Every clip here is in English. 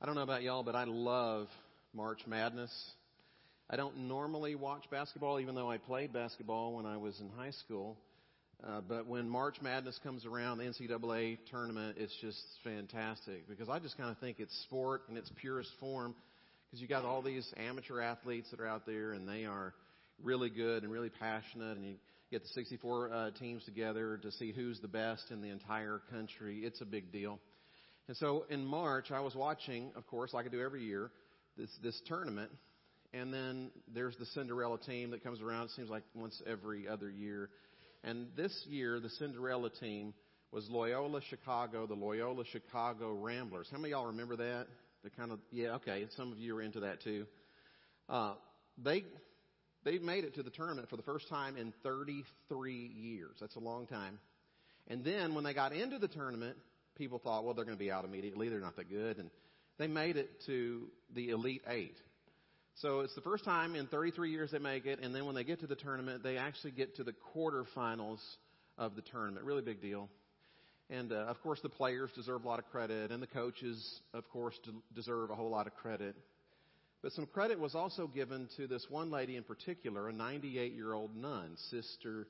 I don't know about y'all, but I love March Madness. I don't normally watch basketball, even though I played basketball when I was in high school. Uh, but when March Madness comes around, the NCAA tournament, it's just fantastic because I just kind of think it's sport in its purest form because you got all these amateur athletes that are out there and they are really good and really passionate and you get the 64 uh, teams together to see who's the best in the entire country. It's a big deal. And so in March, I was watching, of course, like I do every year, this, this tournament. And then there's the Cinderella team that comes around, it seems like once every other year. And this year, the Cinderella team was Loyola Chicago, the Loyola Chicago Ramblers. How many of y'all remember that? The kind of, yeah, okay, some of you are into that too. Uh, they, they made it to the tournament for the first time in 33 years. That's a long time. And then when they got into the tournament, people thought, well, they're going to be out immediately. They're not that good. And they made it to the Elite Eight. So it's the first time in 33 years they make it. And then when they get to the tournament, they actually get to the quarterfinals of the tournament. Really big deal. And uh, of course, the players deserve a lot of credit, and the coaches, of course, deserve a whole lot of credit. But some credit was also given to this one lady in particular, a 98 year old nun, Sister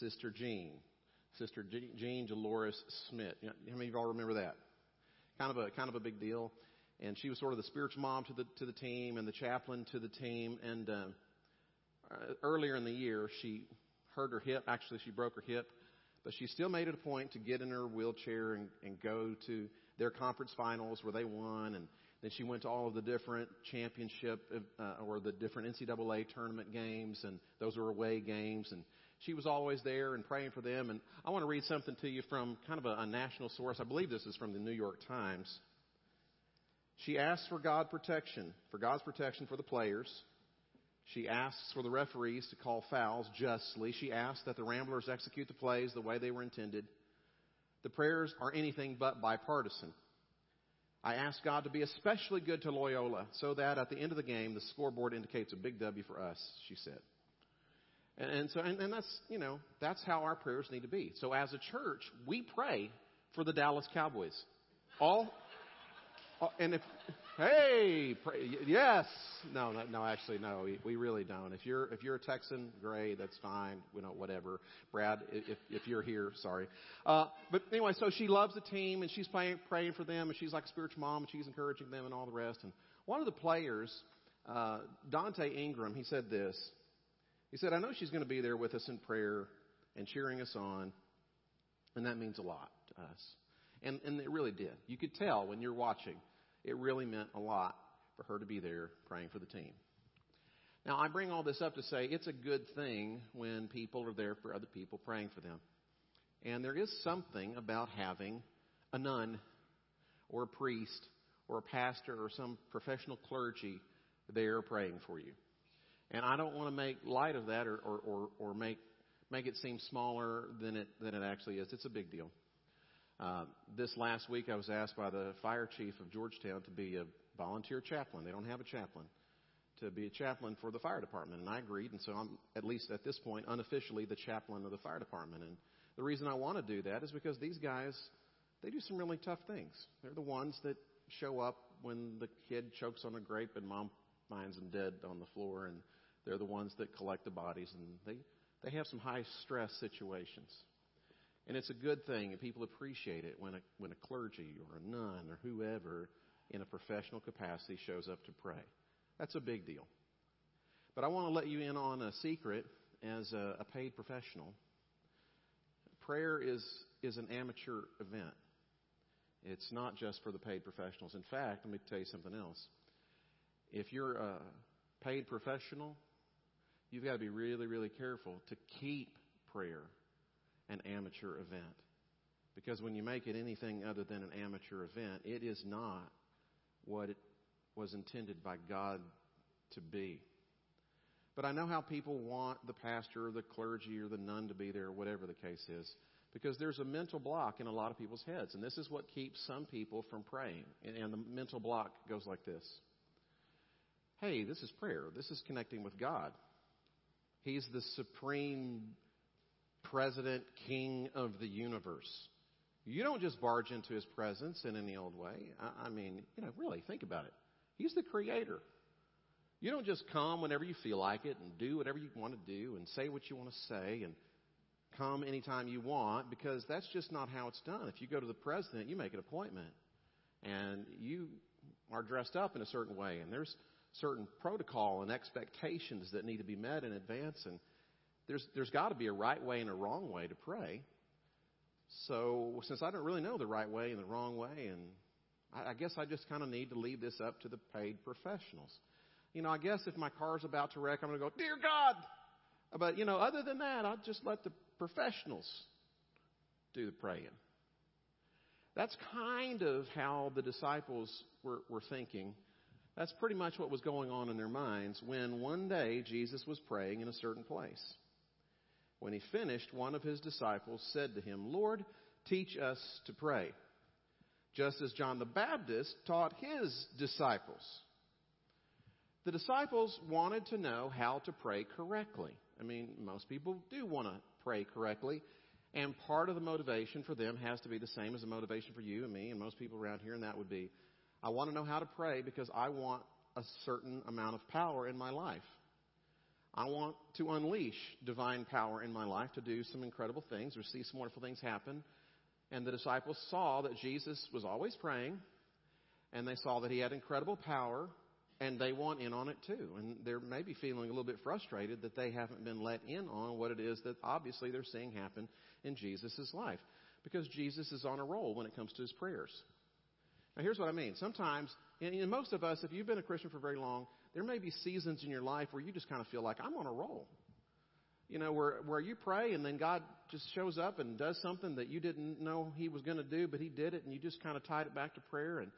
Sister Jean. Sister Jean Dolores Smith. You know, how many of y'all remember that? Kind of a kind of a big deal. And she was sort of the spiritual mom to the to the team and the chaplain to the team. And uh, uh, earlier in the year, she hurt her hip. Actually, she broke her hip, but she still made it a point to get in her wheelchair and, and go to their conference finals where they won. And then she went to all of the different championship uh, or the different NCAA tournament games, and those were away games. And she was always there and praying for them. And I want to read something to you from kind of a, a national source. I believe this is from the New York Times. She asks for God protection, for God's protection for the players. She asks for the referees to call fouls justly. She asks that the Ramblers execute the plays the way they were intended. The prayers are anything but bipartisan. I ask God to be especially good to Loyola so that at the end of the game, the scoreboard indicates a big W for us, she said. And, and so, and, and that's, you know, that's how our prayers need to be. So as a church, we pray for the Dallas Cowboys. All, and if, hey, pray, yes, no, no, no, actually, no, we, we really don't. If you're, if you're a Texan, great, that's fine, you know, whatever. Brad, if, if you're here, sorry. Uh, but anyway, so she loves the team and she's praying, praying for them and she's like a spiritual mom and she's encouraging them and all the rest. And one of the players, uh, Donte Ingram, he said this. He said, I know she's going to be there with us in prayer and cheering us on, and that means a lot to us. And, and it really did. You could tell when you're watching, it really meant a lot for her to be there praying for the team. Now, I bring all this up to say it's a good thing when people are there for other people praying for them. And there is something about having a nun or a priest or a pastor or some professional clergy there praying for you. And I don't want to make light of that or, or, or, or make, make it seem smaller than it, than it actually is. It's a big deal. Uh, this last week, I was asked by the fire chief of Georgetown to be a volunteer chaplain. They don't have a chaplain. To be a chaplain for the fire department. And I agreed. And so I'm, at least at this point, unofficially the chaplain of the fire department. And the reason I want to do that is because these guys, they do some really tough things. They're the ones that show up when the kid chokes on a grape and mom finds him dead on the floor. And they're the ones that collect the bodies, and they, they have some high stress situations. And it's a good thing, and people appreciate it when a, when a clergy or a nun or whoever in a professional capacity shows up to pray. That's a big deal. But I want to let you in on a secret as a, a paid professional. Prayer is, is an amateur event. It's not just for the paid professionals. In fact, let me tell you something else. If you're a paid professional, you've got to be really, really careful to keep prayer an amateur event. Because when you make it anything other than an amateur event, it is not what it was intended by God to be. But I know how people want the pastor or the clergy or the nun to be there, whatever the case is, because there's a mental block in a lot of people's heads. And this is what keeps some people from praying. And the mental block goes like this Hey, this is prayer. This is connecting with God. He's the supreme president, king of the universe. You don't just barge into his presence in any old way. I, I mean, you know, really, think about it. He's the creator. You don't just come whenever you feel like it and do whatever you want to do and say what you want to say and come anytime you want because that's just not how it's done. If you go to the president, you make an appointment and you are dressed up in a certain way and there's certain protocol and expectations that need to be met in advance and there's there's got to be a right way and a wrong way to pray. So since I don't really know the right way and the wrong way and I, I guess I just kind of need to leave this up to the paid professionals. You know, I guess if my car's about to wreck, I'm going to go, Dear God. But, you know, other than that, I'll just let the professionals do the praying. That's kind of how the disciples were, were thinking. That's pretty much what was going on in their minds when one day Jesus was praying in a certain place. When he finished, one of his disciples said to him, Lord, teach us to pray, just as John the Baptist taught his disciples. The disciples wanted to know how to pray correctly. I mean, most people do want to pray correctly. And part of the motivation for them has to be the same as the motivation for you and me and most people around here, and that would be I want to know how to pray because I want a certain amount of power in my life. I want to unleash divine power in my life to do some incredible things or see some wonderful things happen. And the disciples saw that Jesus was always praying, and they saw that he had incredible power, and they want in on it too. And they're maybe feeling a little bit frustrated that they haven't been let in on what it is that obviously they're seeing happen in Jesus' life. Because Jesus is on a roll when it comes to his prayers. Now, here's what I mean. Sometimes, and most of us, if you've been a Christian for very long, there may be seasons in your life where you just kind of feel like, I'm on a roll. You know, where, where you pray and then God just shows up and does something that you didn't know He was going to do, but He did it, and you just kind of tied it back to prayer. And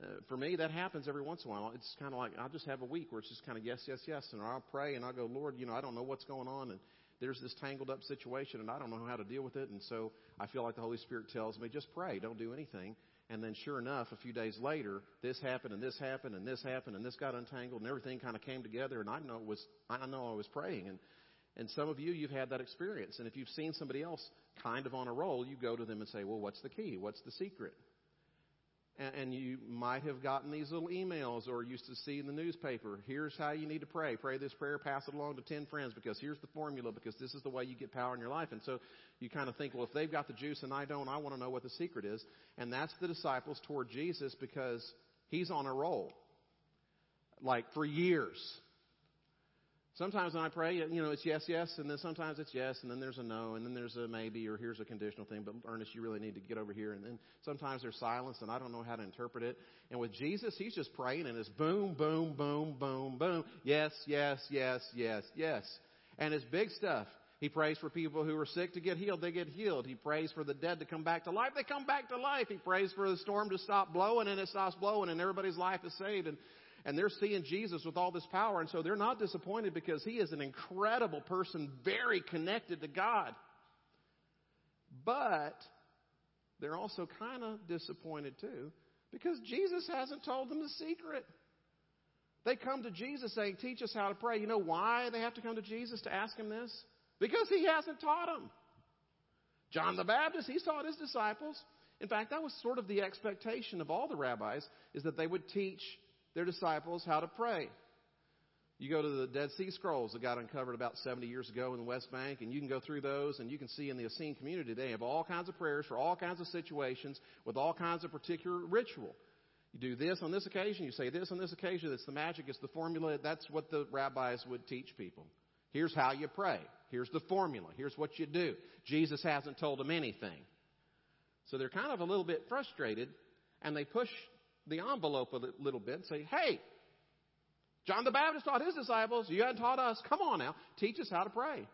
uh, for me, that happens every once in a while. It's kind of like I'll just have a week where it's just kind of yes, yes, yes, and I'll pray and I'll go, Lord, you know, I don't know what's going on, and there's this tangled up situation, and I don't know how to deal with it, and so I feel like the Holy Spirit tells me, just pray, don't do anything. And then, sure enough, a few days later, this happened, and this happened, and this happened, and this got untangled, and everything kind of came together. And I know it was, I know I was praying, and and some of you, you've had that experience. And if you've seen somebody else kind of on a roll, you go to them and say, "Well, what's the key? What's the secret?" And you might have gotten these little emails or used to see in the newspaper. Here's how you need to pray. Pray this prayer, pass it along to 10 friends because here's the formula because this is the way you get power in your life. And so you kind of think, well, if they've got the juice and I don't, I want to know what the secret is. And that's the disciples toward Jesus because he's on a roll. Like for years. Sometimes when I pray, you know, it's yes, yes, and then sometimes it's yes, and then there's a no, and then there's a maybe, or here's a conditional thing, but Ernest, you really need to get over here. And then sometimes there's silence, and I don't know how to interpret it. And with Jesus, he's just praying, and it's boom, boom, boom, boom, boom. Yes, yes, yes, yes, yes. And it's big stuff. He prays for people who are sick to get healed. They get healed. He prays for the dead to come back to life. They come back to life. He prays for the storm to stop blowing and it stops blowing and everybody's life is saved. And and they're seeing Jesus with all this power, and so they're not disappointed because he is an incredible person, very connected to God. But they're also kind of disappointed too because Jesus hasn't told them the secret. They come to Jesus saying, Teach us how to pray. You know why they have to come to Jesus to ask him this? Because he hasn't taught them. John the Baptist, he taught his disciples. In fact, that was sort of the expectation of all the rabbis, is that they would teach their disciples how to pray. You go to the Dead Sea Scrolls that got uncovered about 70 years ago in the West Bank, and you can go through those, and you can see in the Essene community they have all kinds of prayers for all kinds of situations with all kinds of particular ritual. You do this on this occasion, you say this on this occasion. It's the magic, it's the formula. That's what the rabbis would teach people. Here's how you pray. Here's the formula. Here's what you do. Jesus hasn't told them anything. So they're kind of a little bit frustrated, and they push the envelope a little bit and say, hey, John the Baptist taught his disciples. You hadn't taught us. Come on now. Teach us how to pray.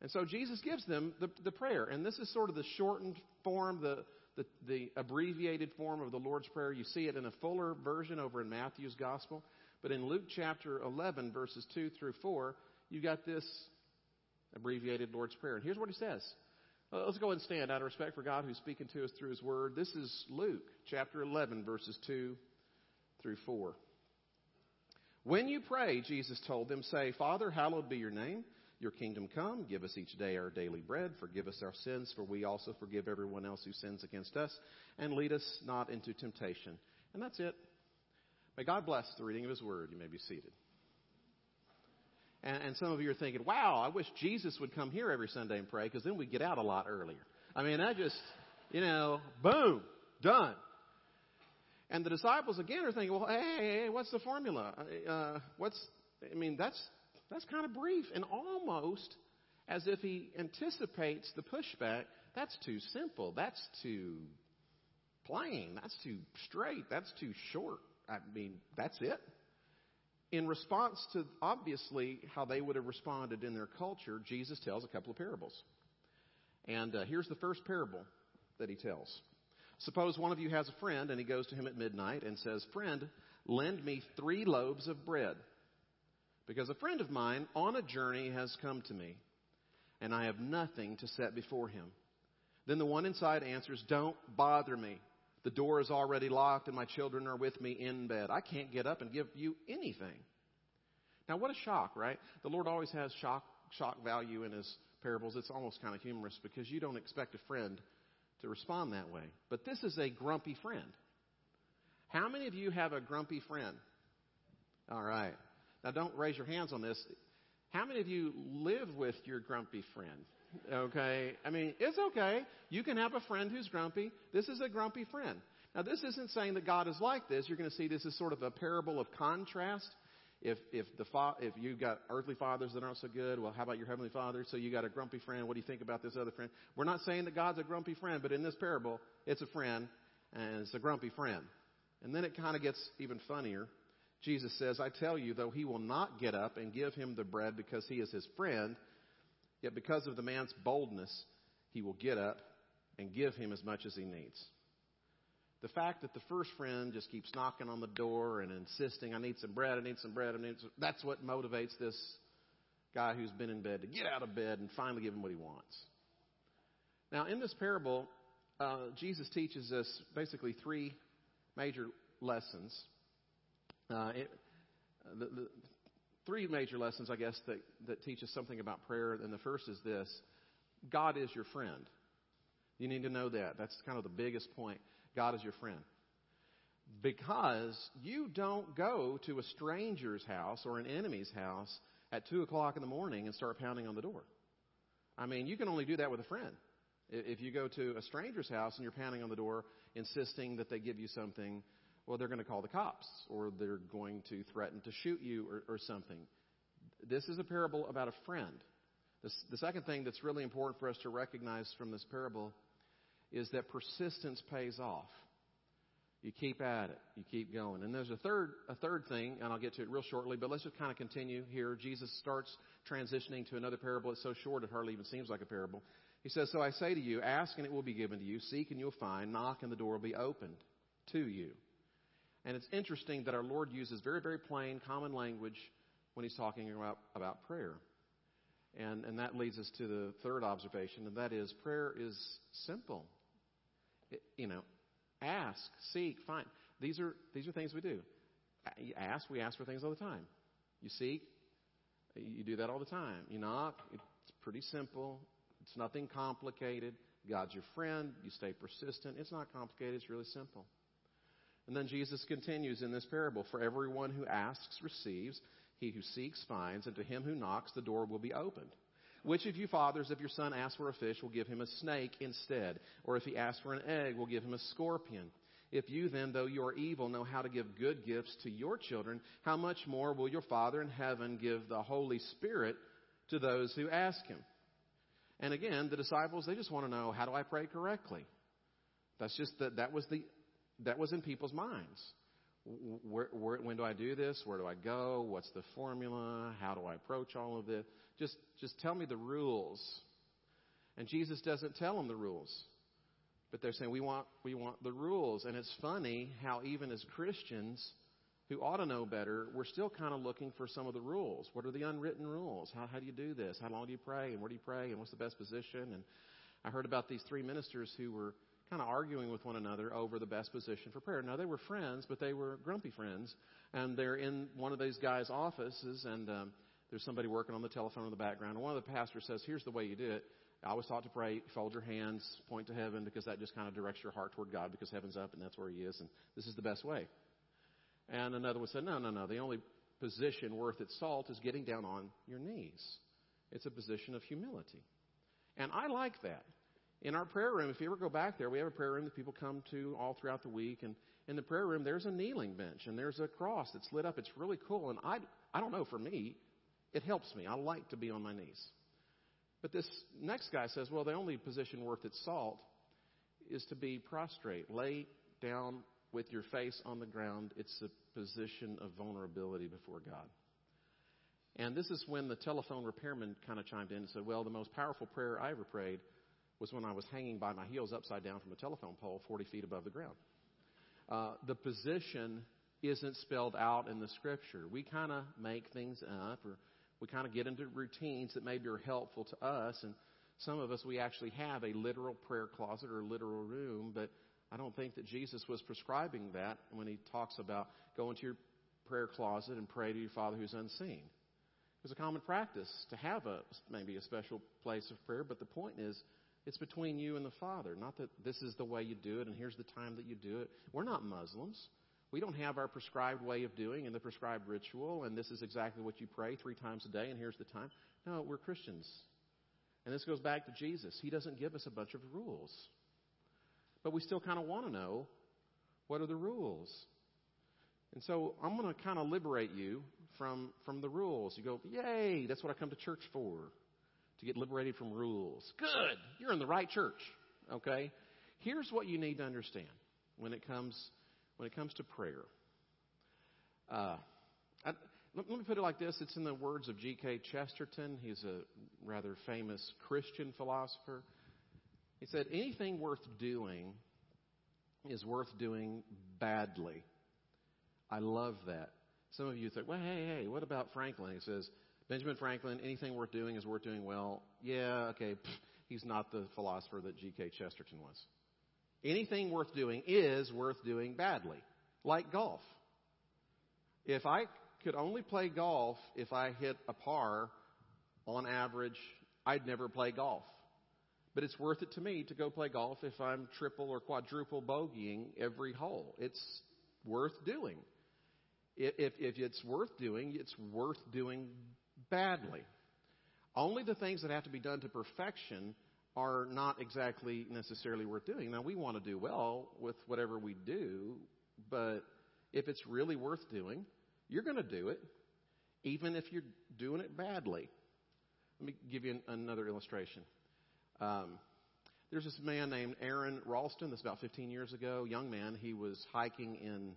And so Jesus gives them the, the prayer. And this is sort of the shortened form, the, the, the abbreviated form of the Lord's Prayer. You see it in a fuller version over in Matthew's Gospel. But in Luke chapter 11, verses 2 through 4, you got this abbreviated Lord's Prayer. And here's what he says let's go and stand out of respect for God who's speaking to us through His Word. This is Luke chapter 11, verses 2 through 4. When you pray, Jesus told them, say, Father, hallowed be your name. Your kingdom come. Give us each day our daily bread. Forgive us our sins, for we also forgive everyone else who sins against us. And lead us not into temptation. And that's it. May God bless the reading of His Word. You may be seated. And, and some of you are thinking, wow, I wish Jesus would come here every Sunday and pray because then we'd get out a lot earlier. I mean, that just, you know, boom, done. And the disciples again are thinking, well, hey, hey, what's the formula? Uh, what's, I mean, that's, that's kind of brief and almost as if he anticipates the pushback. That's too simple. That's too plain. That's too straight. That's too short. I mean, that's it. In response to obviously how they would have responded in their culture, Jesus tells a couple of parables. And uh, here's the first parable that he tells. Suppose one of you has a friend and he goes to him at midnight and says, Friend, lend me three loaves of bread. Because a friend of mine on a journey has come to me, and I have nothing to set before him. Then the one inside answers, Don't bother me. The door is already locked, and my children are with me in bed. I can't get up and give you anything. Now, what a shock, right? The Lord always has shock, shock value in his parables. It's almost kind of humorous because you don't expect a friend to respond that way. But this is a grumpy friend. How many of you have a grumpy friend? All right. Now, don't raise your hands on this. How many of you live with your grumpy friend? Okay? I mean, it's okay. You can have a friend who's grumpy. This is a grumpy friend. Now, this isn't saying that God is like this. You're going to see this is sort of a parable of contrast. If if the fa- if you've got earthly fathers that aren't so good, well, how about your heavenly Father? So you got a grumpy friend. What do you think about this other friend? We're not saying that God's a grumpy friend, but in this parable, it's a friend and it's a grumpy friend. And then it kind of gets even funnier Jesus says, I tell you, though he will not get up and give him the bread because he is his friend, yet because of the man's boldness, he will get up and give him as much as he needs. The fact that the first friend just keeps knocking on the door and insisting, I need some bread, I need some bread, I need some, that's what motivates this guy who's been in bed to get out of bed and finally give him what he wants. Now, in this parable, uh, Jesus teaches us basically three major lessons. Uh, it, the, the three major lessons, I guess, that, that teach us something about prayer. And the first is this God is your friend. You need to know that. That's kind of the biggest point. God is your friend. Because you don't go to a stranger's house or an enemy's house at 2 o'clock in the morning and start pounding on the door. I mean, you can only do that with a friend. If you go to a stranger's house and you're pounding on the door, insisting that they give you something well, they're going to call the cops or they're going to threaten to shoot you or, or something. This is a parable about a friend. This, the second thing that's really important for us to recognize from this parable is that persistence pays off. You keep at it. You keep going. And there's a third, a third thing, and I'll get to it real shortly, but let's just kind of continue here. Jesus starts transitioning to another parable. It's so short it hardly even seems like a parable. He says, So I say to you, ask and it will be given to you, seek and you'll find, knock and the door will be opened to you. And it's interesting that our Lord uses very, very plain, common language when he's talking about, about prayer. And, and that leads us to the third observation, and that is prayer is simple. It, you know, ask, seek, find. These are, these are things we do. You ask, we ask for things all the time. You seek, you do that all the time. You knock, it's pretty simple. It's nothing complicated. God's your friend. You stay persistent. It's not complicated. It's really simple. And then Jesus continues in this parable For everyone who asks receives, he who seeks finds, and to him who knocks the door will be opened. Which of you fathers, if your son asks for a fish, will give him a snake instead? Or if he asks for an egg, will give him a scorpion? If you then, though you are evil, know how to give good gifts to your children, how much more will your Father in heaven give the Holy Spirit to those who ask him? And again, the disciples, they just want to know, how do I pray correctly? That's just that, that was the that was in people's minds. Where, where, when do I do this? Where do I go? What's the formula? How do I approach all of this? Just, just tell me the rules. And Jesus doesn't tell them the rules. But they're saying, we want, we want the rules. And it's funny how even as Christians who ought to know better, we're still kind of looking for some of the rules. What are the unwritten rules? How, how do you do this? How long do you pray? And where do you pray? And what's the best position? And I heard about these three ministers who were kind of arguing with one another over the best position for prayer. Now, they were friends, but they were grumpy friends. And they're in one of these guys' offices, and um, there's somebody working on the telephone in the background. And one of the pastors says, Here's the way you do it. I always taught to pray, fold your hands, point to heaven, because that just kind of directs your heart toward God, because heaven's up and that's where He is, and this is the best way. And another one said, No, no, no. The only position worth its salt is getting down on your knees. It's a position of humility. And I like that. In our prayer room, if you ever go back there, we have a prayer room that people come to all throughout the week. And in the prayer room, there's a kneeling bench and there's a cross that's lit up. It's really cool. And I, I don't know, for me, it helps me. I like to be on my knees. But this next guy says, well, the only position worth its salt is to be prostrate, lay down with your face on the ground. It's a position of vulnerability before God. And this is when the telephone repairman kind of chimed in and said, well, the most powerful prayer I ever prayed was when I was hanging by my heels upside down from a telephone pole 40 feet above the ground. Uh, the position isn't spelled out in the scripture. We kind of make things up or we kind of get into routines that maybe are helpful to us. And some of us, we actually have a literal prayer closet or literal room, but I don't think that Jesus was prescribing that when he talks about going to your prayer closet and pray to your Father who's unseen. It was a common practice to have a maybe a special place of prayer, but the point is it's between you and the Father. Not that this is the way you do it and here's the time that you do it. We're not Muslims. We don't have our prescribed way of doing and the prescribed ritual, and this is exactly what you pray three times a day, and here's the time. No, we're Christians. And this goes back to Jesus. He doesn't give us a bunch of rules. But we still kind of want to know what are the rules. And so I'm going to kind of liberate you from, from the rules. You go, yay, that's what I come to church for, to get liberated from rules. Good, you're in the right church. Okay? Here's what you need to understand when it comes when it comes to prayer. Uh, I, let, let me put it like this it's in the words of G.K. Chesterton. He's a rather famous Christian philosopher. He said, Anything worth doing is worth doing badly. I love that. Some of you think, well, hey, hey, what about Franklin? He says, Benjamin Franklin, anything worth doing is worth doing well. Yeah, okay, pff, he's not the philosopher that G.K. Chesterton was. Anything worth doing is worth doing badly, like golf. If I could only play golf if I hit a par on average, I'd never play golf. But it's worth it to me to go play golf if I'm triple or quadruple bogeying every hole. It's worth doing. If, if it's worth doing, it's worth doing badly. Only the things that have to be done to perfection are not exactly necessarily worth doing. Now, we want to do well with whatever we do, but if it's really worth doing, you're going to do it, even if you're doing it badly. Let me give you an, another illustration. Um, there's this man named Aron Ralston. This about 15 years ago. Young man. He was hiking in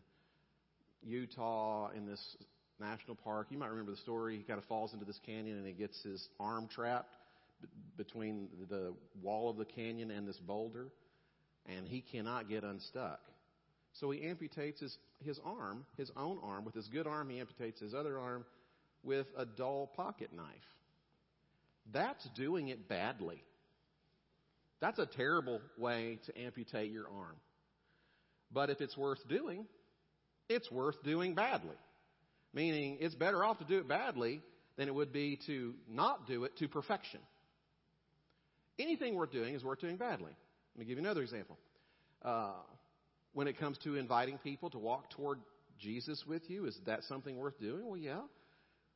Utah in this national park. You might remember the story. He kind of falls into this canyon and he gets his arm trapped between the wall of the canyon and this boulder, and he cannot get unstuck. So he amputates his, his arm, his own arm. With his good arm, he amputates his other arm with a dull pocket knife. That's doing it badly. That's a terrible way to amputate your arm. But if it's worth doing, it's worth doing badly. Meaning, it's better off to do it badly than it would be to not do it to perfection. Anything worth doing is worth doing badly. Let me give you another example. Uh, when it comes to inviting people to walk toward Jesus with you, is that something worth doing? Well, yeah.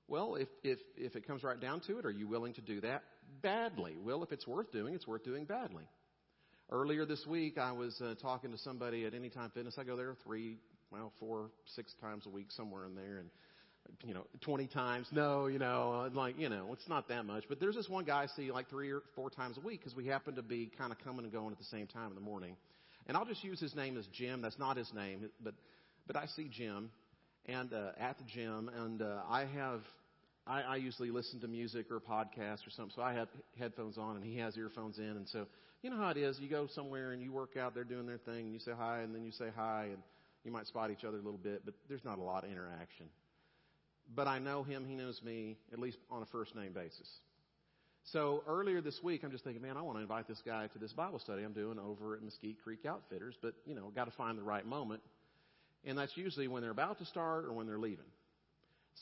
Well, if, if, if it comes right down to it, are you willing to do that badly? Well, if it's worth doing, it's worth doing badly. Earlier this week, I was uh, talking to somebody at Anytime Fitness. I go there three, well, four, six times a week, somewhere in there, and you know, 20 times. No, you know, like, you know, it's not that much. But there's this one guy I see like three or four times a week because we happen to be kind of coming and going at the same time in the morning. And I'll just use his name as Jim. That's not his name, but, but I see Jim and, uh, at the gym and, uh, I have, I, I usually listen to music or podcast or something. So I have headphones on and he has earphones in. And so, you know how it is. You go somewhere and you work out, they're doing their thing and you say hi and then you say hi and you might spot each other a little bit, but there's not a lot of interaction but I know him, he knows me, at least on a first name basis. So earlier this week, I'm just thinking, man, I want to invite this guy to this Bible study I'm doing over at Mesquite Creek Outfitters, but, you know, got to find the right moment. And that's usually when they're about to start or when they're leaving.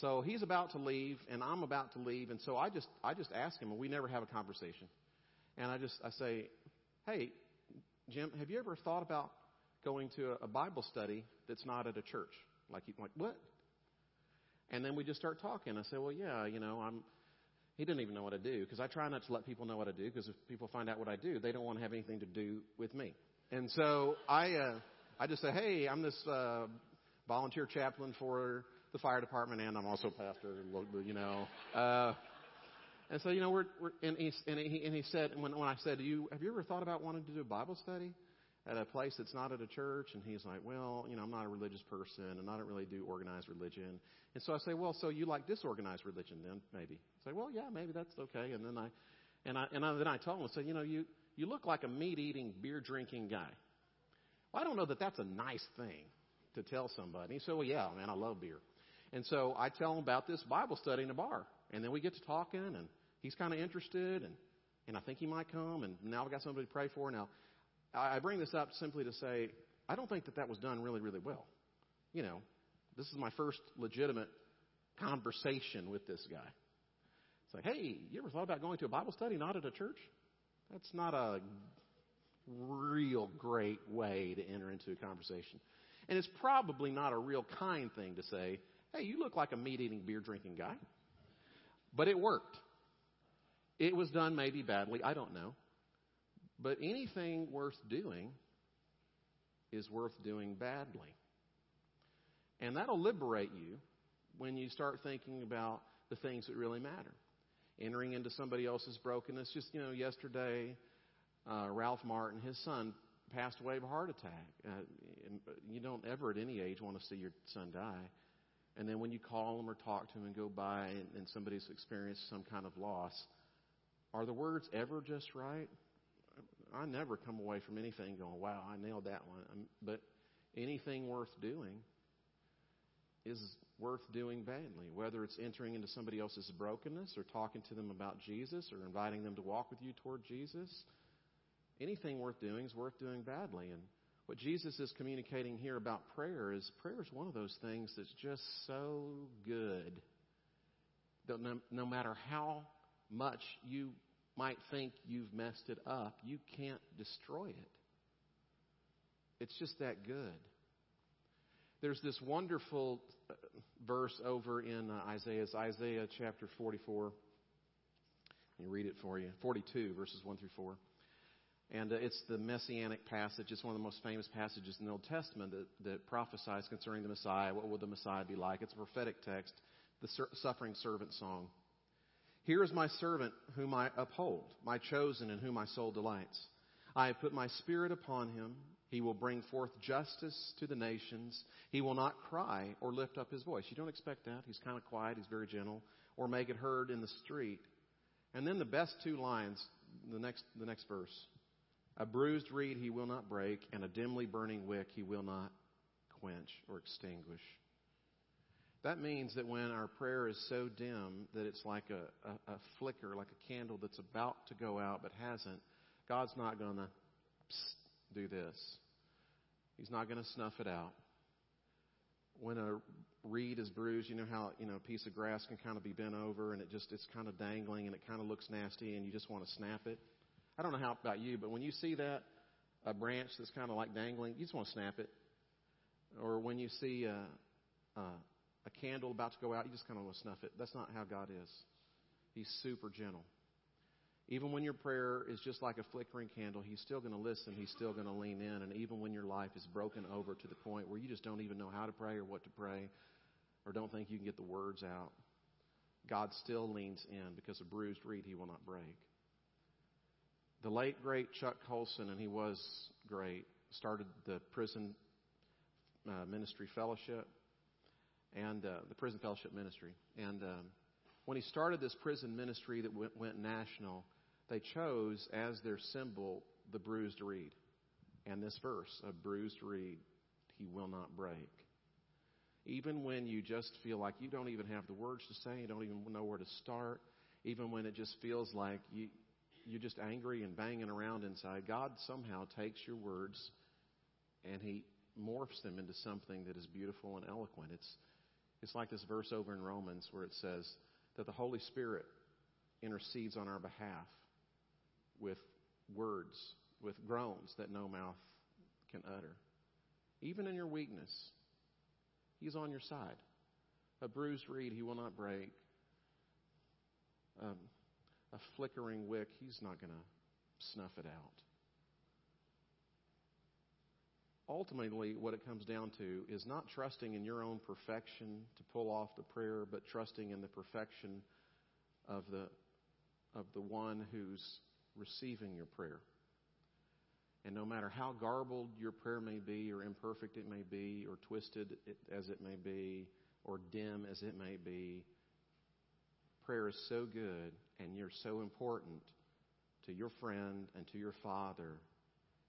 So he's about to leave, and I'm about to leave, and so I just I just ask him, and we never have a conversation. And I just I say, "Hey, Jim, have you ever thought about going to a, Bible study that's not at a church?" Like like what? And then we just start talking. I say, "Well, yeah, you know, I'm." He didn't even know what I do because I try not to let people know what I do because if people find out what I do, they don't want to have anything to do with me. And so I uh, I just say, "Hey, I'm this uh, volunteer chaplain for." the fire department, and I'm also pastor. You know, uh, and so you know we're, we're and, he, and he and he said when when I said, "You have you ever thought about wanting to do a Bible study at a place that's not at a church?" And he's like, "Well, you know, I'm not a religious person, and I don't really do organized religion." And so I say, "Well, so you like disorganized religion then? Maybe?" I say, "Well, yeah, maybe that's okay." And then I and I and I, then I told him, I said, "You know, you you look like a meat eating, beer drinking guy." Well, I don't know that that's a nice thing to tell somebody. He said, "Well, yeah, man, I love beer." And so I tell him about this Bible study in a bar. And then we get to talking, and he's kind of interested, and, and I think he might come. And now I've got somebody to pray for. Now, I bring this up simply to say I don't think that that was done really, really well. You know, this is my first legitimate conversation with this guy. It's like, hey, you ever thought about going to a Bible study not at a church? That's not a real great way to enter into a conversation. And it's probably not a real kind thing to say Hey, you look like a meat eating, beer drinking guy. But it worked. It was done maybe badly, I don't know. But anything worth doing is worth doing badly. And that'll liberate you when you start thinking about the things that really matter. Entering into somebody else's brokenness. Just, you know, yesterday, uh, Ralph Martin, his son, passed away of a heart attack. Uh, you don't ever at any age want to see your son die. And then when you call them or talk to them and go by and, and somebody's experienced some kind of loss, are the words ever just right? I never come away from anything going, wow, I nailed that one. Um, but anything worth doing is worth doing badly, whether it's entering into somebody else's brokenness or talking to them about Jesus or inviting them to walk with you toward Jesus. Anything worth doing is worth doing badly. And what Jesus is communicating here about prayer is prayer is one of those things that's just so good that no, no matter how much you might think you've messed it up, you can't destroy it. It's just that good. There's this wonderful uh, verse over in uh, Isaiah, Isaiah chapter 44. Let me read it for you. 42, verses 1 through 4. And uh, it's the messianic passage. It's one of the most famous passages in the Old Testament that, that prophesies concerning the Messiah. What will the Messiah be like? It's a prophetic text, the suffering servant song. Here is my servant whom I uphold, my chosen in whom my soul delights. I have put my spirit upon him. He will bring forth justice to the nations. He will not cry or lift up his voice. You don't expect that. He's kind of quiet. He's very gentle. Or make it heard in the street. And then the best two lines, the next, the next verse. A bruised reed he will not break, and a dimly burning wick he will not quench or extinguish. That means that when our prayer is so dim that it's like a, a, a flicker, like a candle that's about to go out but hasn't, God's not going to do this. He's not going to snuff it out. When a reed is bruised, you know how you know a piece of grass can kind of be bent over and it just it's kind of dangling and it kind of looks nasty and you just want to snap it. I don't know how about you, but when you see that, a branch that's kind of like dangling, you just want to snap it. Or when you see a, a, a candle about to go out, you just kind of want to snuff it. That's not how God is. He's super gentle. Even when your prayer is just like a flickering candle, He's still going to listen. He's still going to lean in. And even when your life is broken over to the point where you just don't even know how to pray or what to pray, or don't think you can get the words out, God still leans in because a bruised reed He will not break. The late, great Chuck Colson, and he was great, started the prison uh, ministry fellowship and uh, the prison fellowship ministry. And um, when he started this prison ministry that went, went national, they chose as their symbol the bruised reed. And this verse, a bruised reed, he will not break. Even when you just feel like you don't even have the words to say, you don't even know where to start, even when it just feels like you, you're just angry and banging around inside, God somehow takes your words and He morphs them into something that is beautiful and eloquent. It's, It's like this verse over in Romans where it says that the Holy Spirit intercedes on our behalf with words, with groans that no mouth can utter. Even in your weakness, He's on your side. A bruised reed He will not break. Um, a flickering wick, He's not going to snuff it out. Ultimately, what it comes down to is not trusting in your own perfection to pull off the prayer, but trusting in the perfection of the, of the one who's receiving your prayer. And no matter how garbled your prayer may be, or imperfect it may be, or twisted as it may be, or dim as it may be, prayer is so good and you're so important to your friend and to your father,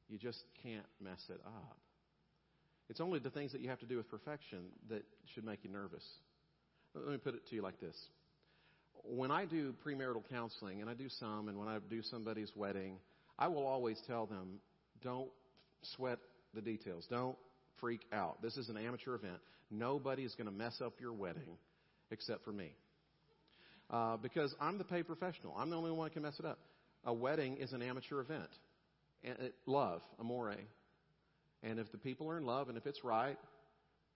you just can't mess it up. It's only the things that you have to do with perfection that should make you nervous. Let me put it to you like this. When I do premarital counseling, and I do some, and when I do somebody's wedding, I will always tell them don't sweat the details. Don't freak out. This is an amateur event. Nobody is going to mess up your wedding except for me. Uh, because I'm the paid professional. I'm the only one who can mess it up. A wedding is an amateur event. And it, love, amore. And if the people are in love and if it's right,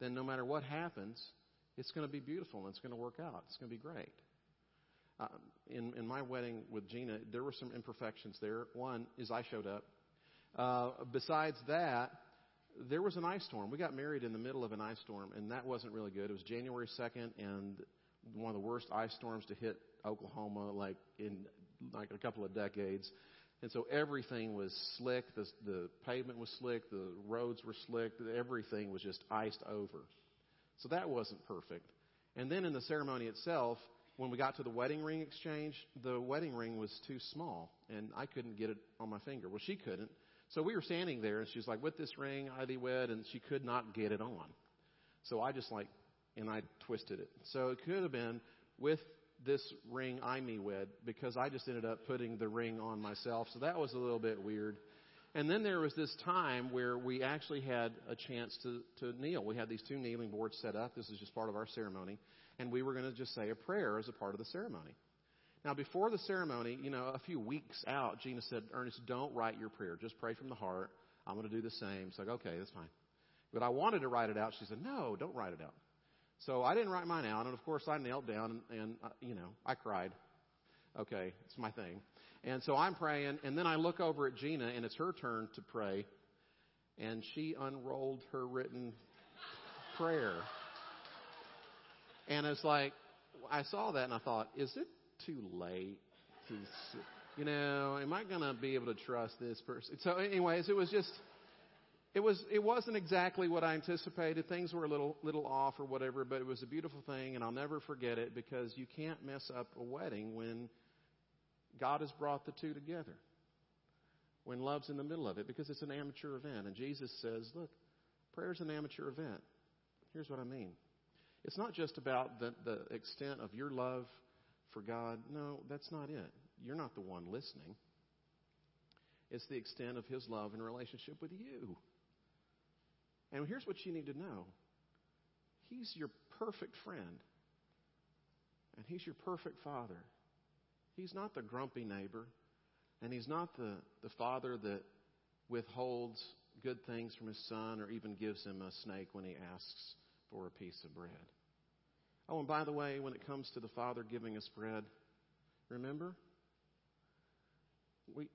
then no matter what happens, it's going to be beautiful and it's going to work out. It's going to be great. Uh, in, in my wedding with Gina, there were some imperfections there. One is I showed up. Uh, besides that, there was an ice storm. We got married in the middle of an ice storm, and that wasn't really good. It was January 2nd, and one of the worst ice storms to hit Oklahoma, like in like a couple of decades. And so everything was slick. The, the pavement was slick. The roads were slick. Everything was just iced over. So that wasn't perfect. And then in the ceremony itself, when we got to the wedding ring exchange, the wedding ring was too small, and I couldn't get it on my finger. Well, she couldn't. So we were standing there, and she's like, with this ring, I thee wed, and she could not get it on. So I just like, and I twisted it. So it could have been with this ring I me wed, because I just ended up putting the ring on myself. So that was a little bit weird. And then there was this time where we actually had a chance to, to kneel. We had these two kneeling boards set up. This is just part of our ceremony. And we were going to just say a prayer as a part of the ceremony. Now, before the ceremony, you know, a few weeks out, Gina said, Ernest, don't write your prayer. Just pray from the heart. I'm going to do the same. It's like, okay, that's fine. But I wanted to write it out. She said, no, don't write it out. So I didn't write mine out. And of course, I knelt down and, and uh, you know, I cried. Okay, it's my thing. And so I'm praying. And then I look over at Gina, and it's her turn to pray. And she unrolled her written prayer. And it's like, I saw that and I thought, is it too late to, you know, am I going to be able to trust this person? So, anyways, it was just, it was, it wasn't exactly what I anticipated. Things were a little, little off or whatever, but it was a beautiful thing, and I'll never forget it because you can't mess up a wedding when God has brought the two together. When love's in the middle of it, because it's an amateur event. And Jesus says, look, prayer's an amateur event. Here's what I mean. It's not just about the, the extent of your love for God. No, that's not it. You're not the one listening. It's the extent of His love and relationship with you. And here's what you need to know He's your perfect friend, and He's your perfect father. He's not the grumpy neighbor, and He's not the, the father that withholds good things from his son or even gives him a snake when he asks for a piece of bread. Oh, and by the way, when it comes to the Father giving us bread, remember? We,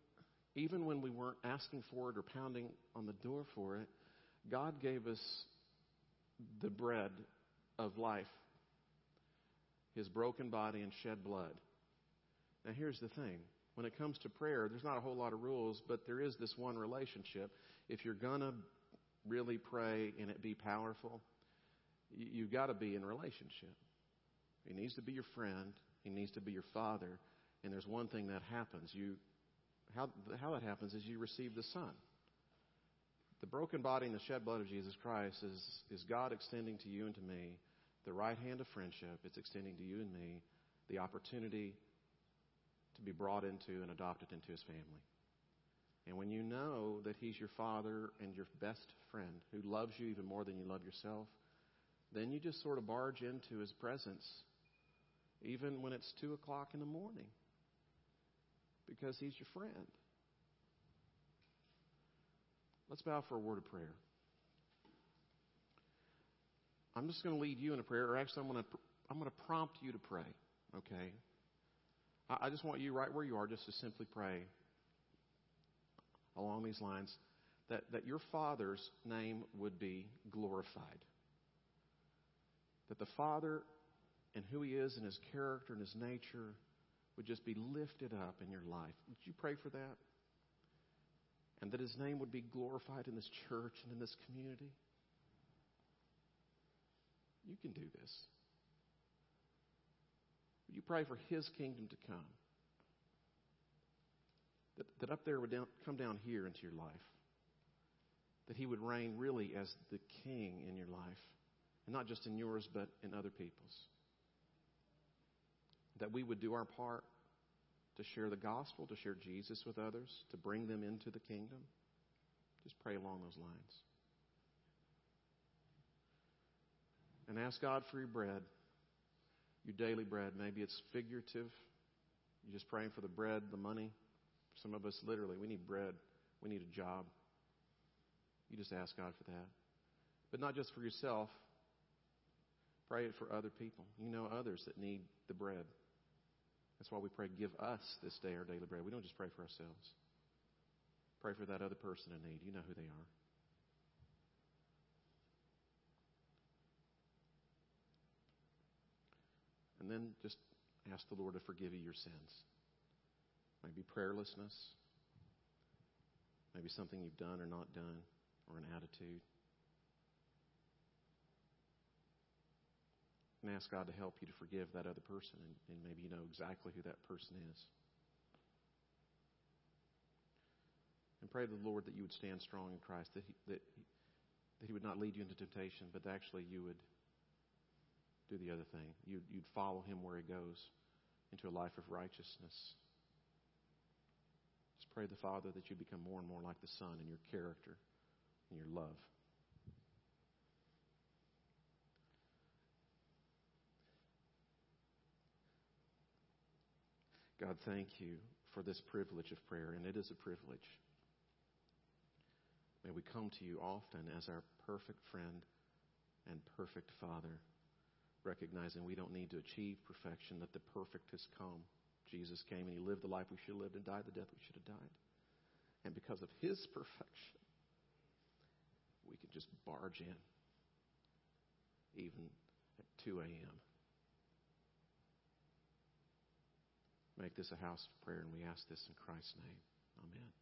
even when we weren't asking for it or pounding on the door for it, God gave us the bread of life, His broken body and shed blood. Now, here's the thing when it comes to prayer, there's not a whole lot of rules, but there is this one relationship. If you're going to really pray and it be powerful, you've got to be in relationship. He needs to be your friend. He needs to be your father. And there's one thing that happens. You, how, how that happens is you receive the Son. The broken body and the shed blood of Jesus Christ is, is God extending to you and to me the right hand of friendship. It's extending to you and me the opportunity to be brought into and adopted into his family. And when you know that he's your father and your best friend who loves you even more than you love yourself, then you just sort of barge into his presence, even when it's 2 o'clock in the morning, because he's your friend. Let's bow for a word of prayer. I'm just going to lead you in a prayer, or actually, I'm going to, I'm going to prompt you to pray, okay? I, I just want you right where you are just to simply pray along these lines that, that your Father's name would be glorified. That the Father and who He is and His character and His nature would just be lifted up in your life. Would you pray for that? And that His name would be glorified in this church and in this community? You can do this. You pray for His kingdom to come? That, that up there would down, come down here into your life. That He would reign really as the King in your life. And not just in yours, but in other people's. That we would do our part to share the gospel, to share Jesus with others, to bring them into the kingdom. Just pray along those lines. And ask God for your bread, your daily bread. Maybe it's figurative. You're just praying for the bread, the money. Some of us, literally, we need bread. We need a job. You just ask God for that. But not just for yourself. Pray it for other people. You know others that need the bread. That's why we pray, give us this day our daily bread. We don't just pray for ourselves. Pray for that other person in need. You know who they are. And then just ask the Lord to forgive you your sins. Maybe prayerlessness, maybe something you've done or not done, or an attitude. And ask God to help you to forgive that other person, and, and maybe you know exactly who that person is. And pray to the Lord that you would stand strong in Christ, that he, that, that he would not lead you into temptation, but actually you would do the other thing. You'd, you'd follow him where he goes into a life of righteousness. Just pray the Father that you become more and more like the Son in your character and your love. God, thank you for this privilege of prayer, and it is a privilege. May we come to you often as our perfect friend and perfect Father recognizing we don't need to achieve perfection, that the perfect has come. Jesus came and he lived the life we should have lived and died the death we should have died. And because of his perfection, we can just barge in, even at 2 a.m. Make this a house of prayer, and we ask this in Christ's name. Amen.